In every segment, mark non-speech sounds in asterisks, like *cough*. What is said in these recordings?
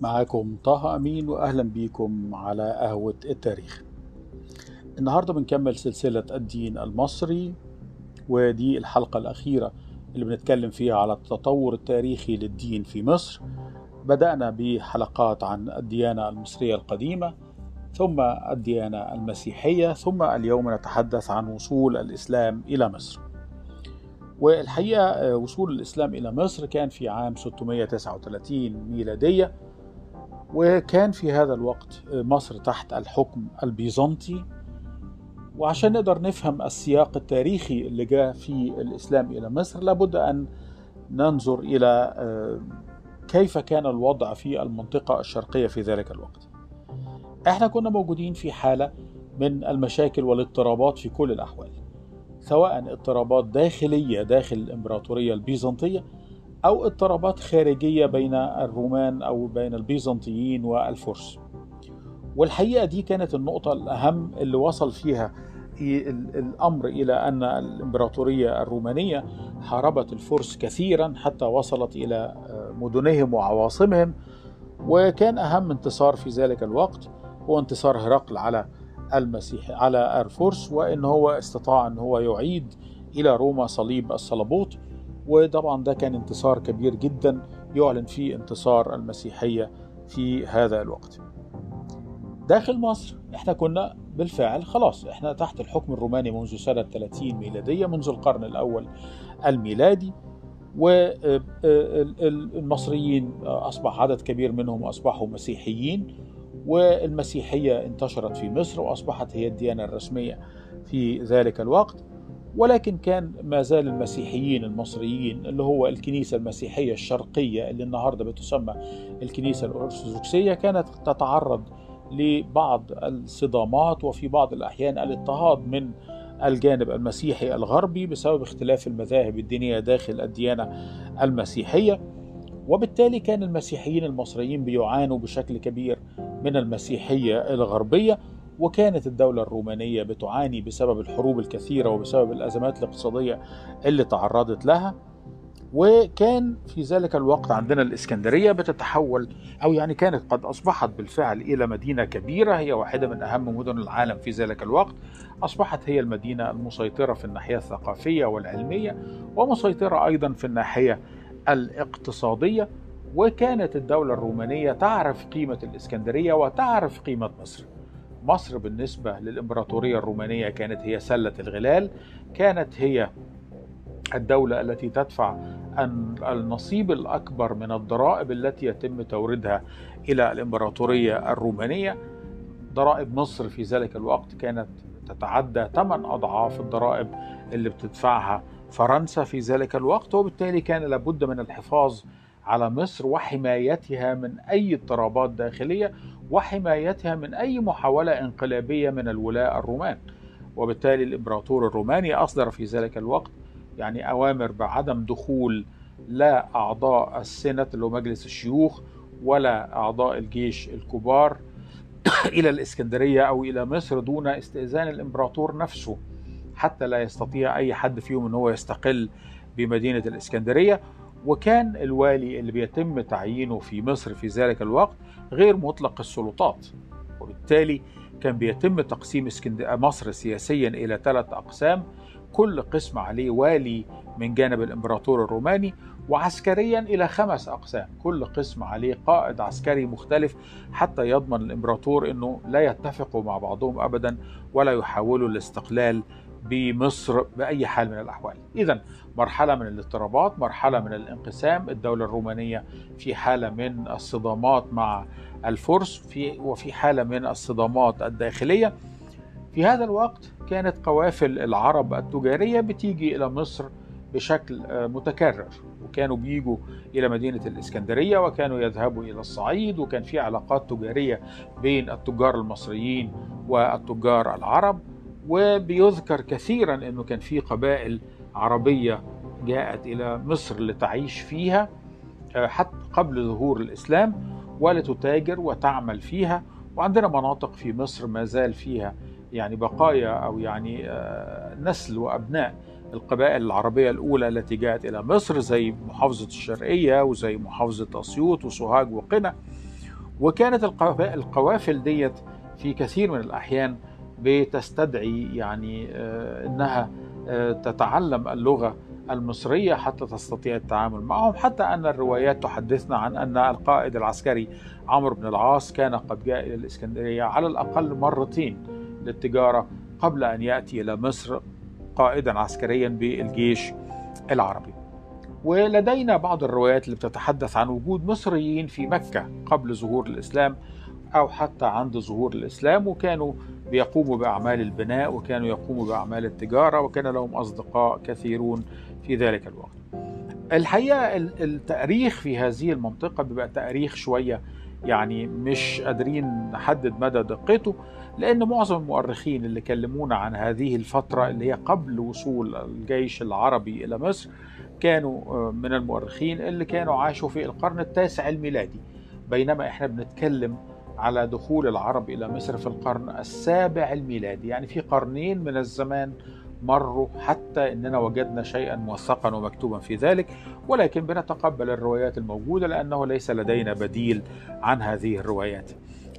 معاكم طه أمين وأهلا بيكم على قهوة التاريخ. النهاردة بنكمل سلسلة الدين المصري ودي الحلقة الأخيرة اللي بنتكلم فيها على التطور التاريخي للدين في مصر. بدأنا بحلقات عن الديانة المصرية القديمة ثم الديانة المسيحية ثم اليوم نتحدث عن وصول الإسلام إلى مصر. والحقيقة وصول الإسلام إلى مصر كان في عام 639 ميلادية. وكان في هذا الوقت مصر تحت الحكم البيزنطي. وعشان نقدر نفهم السياق التاريخي اللي جاء في الإسلام إلى مصر لابد أن ننظر إلى كيف كان الوضع في المنطقة الشرقية في ذلك الوقت. إحنا كنا موجودين في حالة من المشاكل والاضطرابات في كل الأحوال سواء اضطرابات داخلية داخل الإمبراطورية البيزنطية أو اضطرابات خارجية بين الرومان أو بين البيزنطيين والفرس. والحقيقة دي كانت النقطة الأهم اللي وصل فيها الأمر إلى أن الإمبراطورية الرومانية حاربت الفرس كثيرا حتى وصلت إلى مدنهم وعواصمهم وكان أهم انتصار في ذلك الوقت هو انتصار هرقل على المسيح على الفرس وإن هو استطاع أن هو يعيد إلى روما صليب الصلبوت وطبعا ده كان انتصار كبير جدا يعلن فيه انتصار المسيحية في هذا الوقت. داخل مصر إحنا كنا بالفعل خلاص إحنا تحت الحكم الروماني منذ سنة 30 ميلادية منذ القرن الأول الميلادي والمصريين أصبح عدد كبير منهم أصبحوا مسيحيين والمسيحية انتشرت في مصر وأصبحت هي الديانة الرسمية في ذلك الوقت ولكن كان ما زال المسيحيين المصريين اللي هو الكنيسة المسيحية الشرقية اللي النهاردة بتسمى الكنيسة الأرثوذكسية كانت تتعرض لبعض الصدامات وفي بعض الأحيان الاضطهاد من الجانب المسيحي الغربي بسبب اختلاف المذاهب الدينية داخل الديانة المسيحية. وبالتالي كان المسيحيين المصريين بيعانوا بشكل كبير من المسيحية الغربية. وكانت الدولة الرومانية بتعاني بسبب الحروب الكثيرة وبسبب الأزمات الاقتصادية اللي تعرضت لها. وكان في ذلك الوقت عندنا الإسكندرية بتتحول أو يعني كانت قد أصبحت بالفعل إلى مدينة كبيرة هي واحدة من أهم مدن العالم في ذلك الوقت. أصبحت هي المدينة المسيطرة في الناحية الثقافية والعلمية ومسيطرة أيضا في الناحية الاقتصادية. وكانت الدولة الرومانية تعرف قيمة الإسكندرية وتعرف قيمة مصر. مصر بالنسبة للإمبراطورية الرومانية كانت هي سلة الغلال كانت هي الدولة التي تدفع النصيب الأكبر من الضرائب التي يتم توريدها إلى الإمبراطورية الرومانية. ضرائب مصر في ذلك الوقت كانت تتعدى ثمان أضعاف الضرائب اللي بتدفعها فرنسا في ذلك الوقت وبالتالي كان لابد من الحفاظ على مصر وحمايتها من أي اضطرابات داخلية وحمايتها من أي محاولة انقلابية من الولاة الرومان. وبالتالي الإمبراطور الروماني أصدر في ذلك الوقت يعني أوامر بعدم دخول لا أعضاء السنة اللي هو مجلس الشيوخ ولا أعضاء الجيش الكبار *clears throat* إلى الإسكندرية أو إلى مصر دون استئذان الإمبراطور نفسه حتى لا يستطيع أي حد فيهم أن هو يستقل بمدينة الإسكندرية. وكان الوالي اللي بيتم تعيينه في مصر في ذلك الوقت غير مطلق السلطات وبالتالي كان بيتم تقسيم مصر سياسيا إلى ثلاث أقسام كل قسم عليه والي من جانب الإمبراطور الروماني وعسكريا إلى خمس أقسام كل قسم عليه قائد عسكري مختلف حتى يضمن الإمبراطور أنه لا يتفقوا مع بعضهم أبدا ولا يحاولوا الاستقلال بمصر بأي حال من الأحوال. إذا مرحلة من الاضطرابات مرحلة من الانقسام الدولة الرومانية في حالة من الصدامات مع الفرس في وفي حالة من الصدامات الداخلية. في هذا الوقت كانت قوافل العرب التجارية بتيجي إلى مصر بشكل متكرر. وكانوا بيجوا إلى مدينة الإسكندرية وكانوا يذهبوا إلى الصعيد وكان في علاقات تجارية بين التجار المصريين والتجار العرب. وبيذكر كثيرا أنه كان في قبائل عربية جاءت إلى مصر لتعيش فيها حتى قبل ظهور الإسلام ولتتاجر وتعمل فيها. وعندنا مناطق في مصر ما زال فيها يعني بقايا أو يعني نسل وأبناء القبائل العربية الأولى التي جاءت إلى مصر زي محافظة الشرقية وزي محافظة أسيوط وسوهاج وقنا. وكانت القوافل ديت في كثير من الأحيان بتستدعي يعني أنها تتعلم اللغة المصرية حتى تستطيع التعامل معهم. حتى أن الروايات تحدثنا عن أن القائد العسكري عمرو بن العاص كان قد جاء إلى الإسكندرية على الأقل مرتين للتجارة قبل أن يأتي إلى مصر قائدا عسكريا بالجيش العربي. ولدينا بعض الروايات اللي بتتحدث عن وجود مصريين في مكة قبل ظهور الإسلام أو حتى عند ظهور الإسلام وكانوا بيقوموا بأعمال البناء وكانوا يقوموا بأعمال التجارة وكان لهم أصدقاء كثيرون في ذلك الوقت. الحقيقة التأريخ في هذه المنطقة بيبقى تأريخ شوية يعني مش قادرين نحدد مدى دقته لأن معظم المؤرخين اللي كلمونا عن هذه الفترة اللي هي قبل وصول الجيش العربي إلى مصر كانوا من المؤرخين اللي كانوا عاشوا في القرن التاسع الميلادي. بينما إحنا بنتكلم على دخول العرب إلى مصر في القرن السابع الميلادي يعني في قرنين من الزمان مروا حتى إننا وجدنا شيئا موثقا ومكتوبا في ذلك ولكن بنتقبل الروايات الموجودة لأنه ليس لدينا بديل عن هذه الروايات.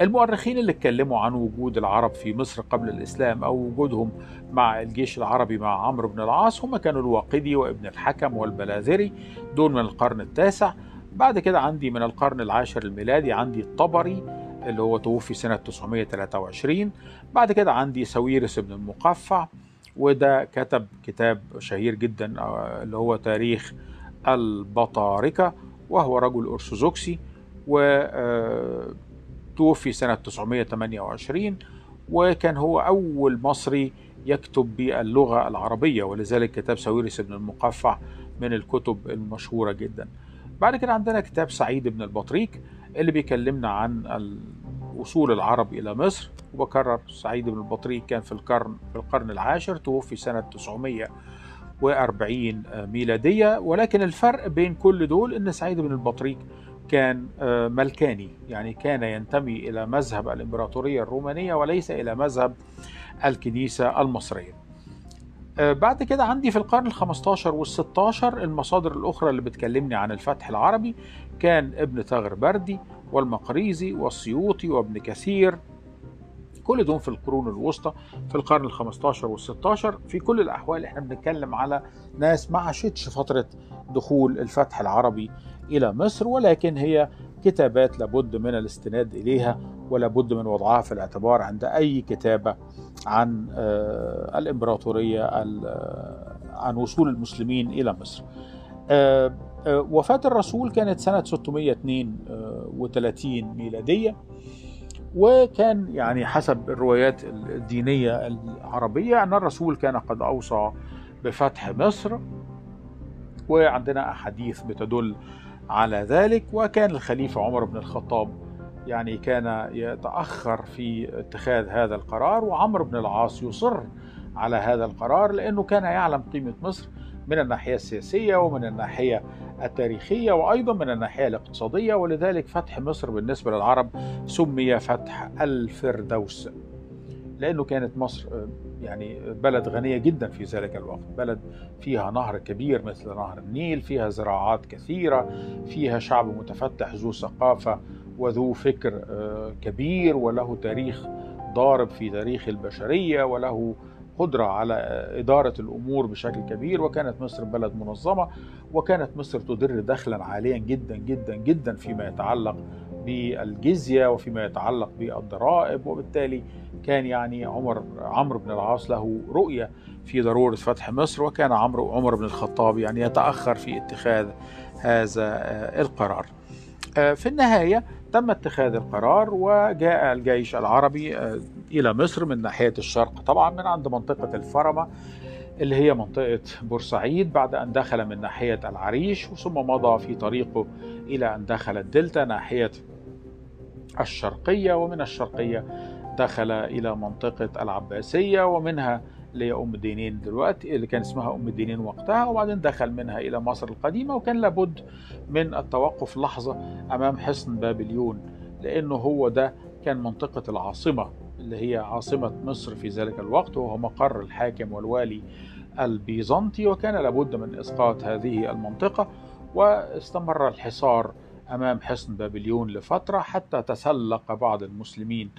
المؤرخين اللي اتكلموا عن وجود العرب في مصر قبل الإسلام أو وجودهم مع الجيش العربي مع عمرو بن العاص هم كانوا الواقدي وابن الحكم والبلاذري دول من القرن التاسع بعد كده عندي من القرن العاشر الميلادي عندي الطبري اللي هو توفي سنة 923 بعد كده عندي سويرس بن المقفع وده كتب كتاب شهير جدا اللي هو تاريخ البطاركة وهو رجل أرثوذكسي. وتوفي سنة 928 وكان هو أول مصري يكتب باللغة العربية. ولذلك كتاب سويرس بن المقفع من الكتب المشهورة جدا. بعد كده عندنا كتاب سعيد بن البطريك اللي بيكلمنا عن وصول العرب إلى مصر. وبكرر سعيد بن البطريق كان في القرن في القرن العاشر توفي سنة 940 ميلادية. ولكن الفرق بين كل دول أن سعيد بن البطريق كان ملكاني. يعني كان ينتمي إلى مذهب الإمبراطورية الرومانية وليس إلى مذهب الكنيسة المصرية. بعد كده عندي في القرن ال15 وال16 المصادر الأخرى اللي بتكلمني عن الفتح العربي. كان ابن ثغر بردي والمقريزي والسيوطي وابن كثير. كل دول في القرون الوسطى في القرن ال 15 وال 16 في كل الأحوال إحنا بنتكلم على ناس ما عاشتش فترة دخول الفتح العربي إلى مصر ولكن هي كتابات لابد من الاستناد اليها ولابد من وضعها في الاعتبار عند أي كتابة عن الإمبراطورية عن وصول المسلمين إلى مصر. وفاة الرسول كانت سنة 632 ميلادية وكان يعني حسب الروايات الدينية العربية أن الرسول كان قد أوصى بفتح مصر وعندنا أحاديث بتدل على ذلك وكان الخليفة عمر بن الخطاب يعني كان يتأخر في اتخاذ هذا القرار وعمرو بن العاص يصر على هذا القرار لأنه كان يعلم قيمة مصر من الناحية السياسية ومن الناحية التاريخية وأيضا من الناحية الاقتصادية ولذلك فتح مصر بالنسبة للعرب سمي فتح الفردوس لأنه كانت مصر يعني بلد غنية جدا في ذلك الوقت بلد فيها نهر كبير مثل نهر النيل فيها زراعات كثيرة فيها شعب متفتح ذو ثقافة وذو فكر كبير وله تاريخ ضارب في تاريخ البشرية وله قدرة على إدارة الأمور بشكل كبير. وكانت مصر بلد منظمة وكانت مصر تدر دخلا عاليا جدا جدا جدا فيما يتعلق بالجزية وفيما يتعلق بالضرائب. وبالتالي كان يعني عمر عمرو بن العاص له رؤية في ضرورة فتح مصر وكان عمرو عمر بن الخطاب يعني يتأخر في اتخاذ هذا القرار. في النهاية تم اتخاذ القرار وجاء الجيش العربي إلى مصر من ناحية الشرق طبعا من عند منطقة الفرمة اللي هي منطقة بورسعيد بعد أن دخل من ناحية العريش ثم مضى في طريقه إلى أن دخل الدلتا ناحية الشرقية ومن الشرقية دخل إلى منطقة العباسية ومنها اللي هي أم الدينين دلوقتي اللي كان اسمها أم الدينين وقتها وبعدين دخل منها إلى مصر القديمة وكان لابد من التوقف لحظة أمام حصن بابليون لأنه هو ده كان منطقة العاصمة اللي هي عاصمة مصر في ذلك الوقت وهو مقر الحاكم والوالي البيزنطي وكان لابد من إسقاط هذه المنطقة واستمر الحصار أمام حصن بابليون لفترة حتى تسلق بعض المسلمين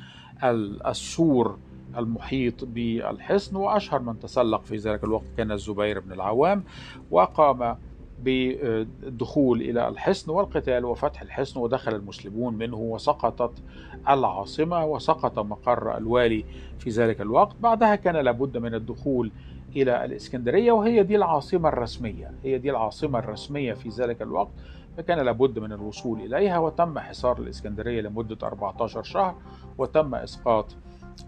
السور المحيط بالحصن وأشهر من تسلق في ذلك الوقت كان الزبير بن العوام وقام بالدخول إلى الحصن والقتال وفتح الحصن ودخل المسلمون منه وسقطت العاصمة وسقط مقر الوالي في ذلك الوقت. بعدها كان لابد من الدخول إلى الإسكندرية وهي دي العاصمة الرسمية. هي دي العاصمة الرسمية في ذلك الوقت فكان لابد من الوصول إليها وتم حصار الإسكندرية لمدة 14 شهر وتم إسقاط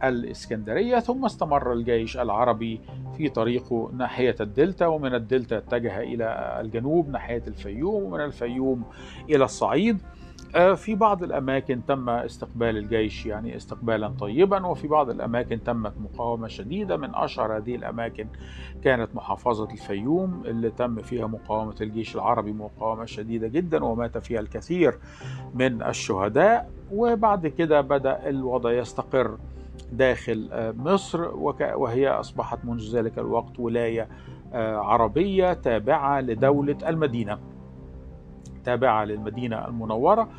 الإسكندرية ثم استمر الجيش العربي في طريقه ناحية الدلتا ومن الدلتا اتجه إلى الجنوب ناحية الفيوم ومن الفيوم إلى الصعيد. آه، في بعض الأماكن تم استقبال الجيش يعني استقبالا طيبا وفي بعض الأماكن تمت مقاومة شديدة. من أشهر هذه الأماكن كانت محافظة الفيوم اللي تم فيها مقاومة الجيش العربي مقاومة شديدة جدا ومات فيها الكثير من الشهداء. وبعد كده بدأ الوضع يستقر. داخل آه، مصر وهي أصبحت منذ ذلك الوقت ولاية آه، عربية تابعة لدولة المدينة. تابعة للمدينة المنورة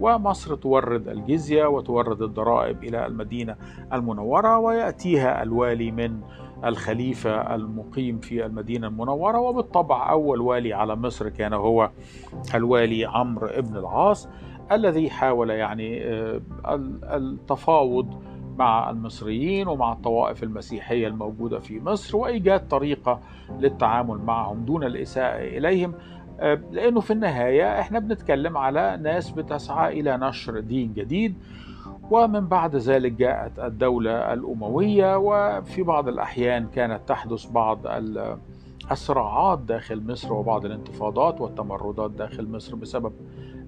ومصر تورد الجزية وتورد الضرائب إلى المدينة المنورة ويأتيها الوالي من الخليفة المقيم في المدينة المنورة. وبالطبع أول والي على مصر كان هو الوالي عمرو بن العاص الذي حاول يعني آه، التفاوض مع المصريين ومع الطوائف المسيحية الموجودة في مصر وإيجاد طريقة للتعامل معهم دون الإساءة إليهم. آه، لأنه في النهاية إحنا بنتكلم على ناس بتسعى إلى نشر دين جديد ومن بعد ذلك جاءت الدولة الأموية وفي بعض الأحيان كانت تحدث بعض الصراعات داخل مصر وبعض الانتفاضات والتمردات داخل مصر بسبب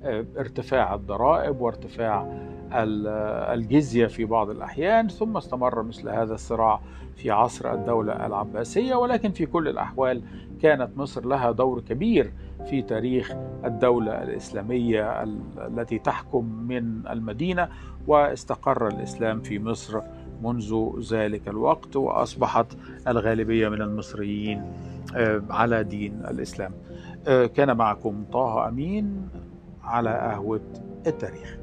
آه، ارتفاع الضرائب وارتفاع الجزية في بعض الأحيان ثم استمر مثل هذا الصراع في عصر الدولة العباسية ولكن في كل الأحوال كانت مصر لها دور كبير في تاريخ الدولة الإسلامية التي تحكم من المدينة واستقر الإسلام في مصر منذ ذلك الوقت وأصبحت الغالبية من المصريين آه، على دين الإسلام. آه، كان معكم طه أمين على قهوة التاريخ.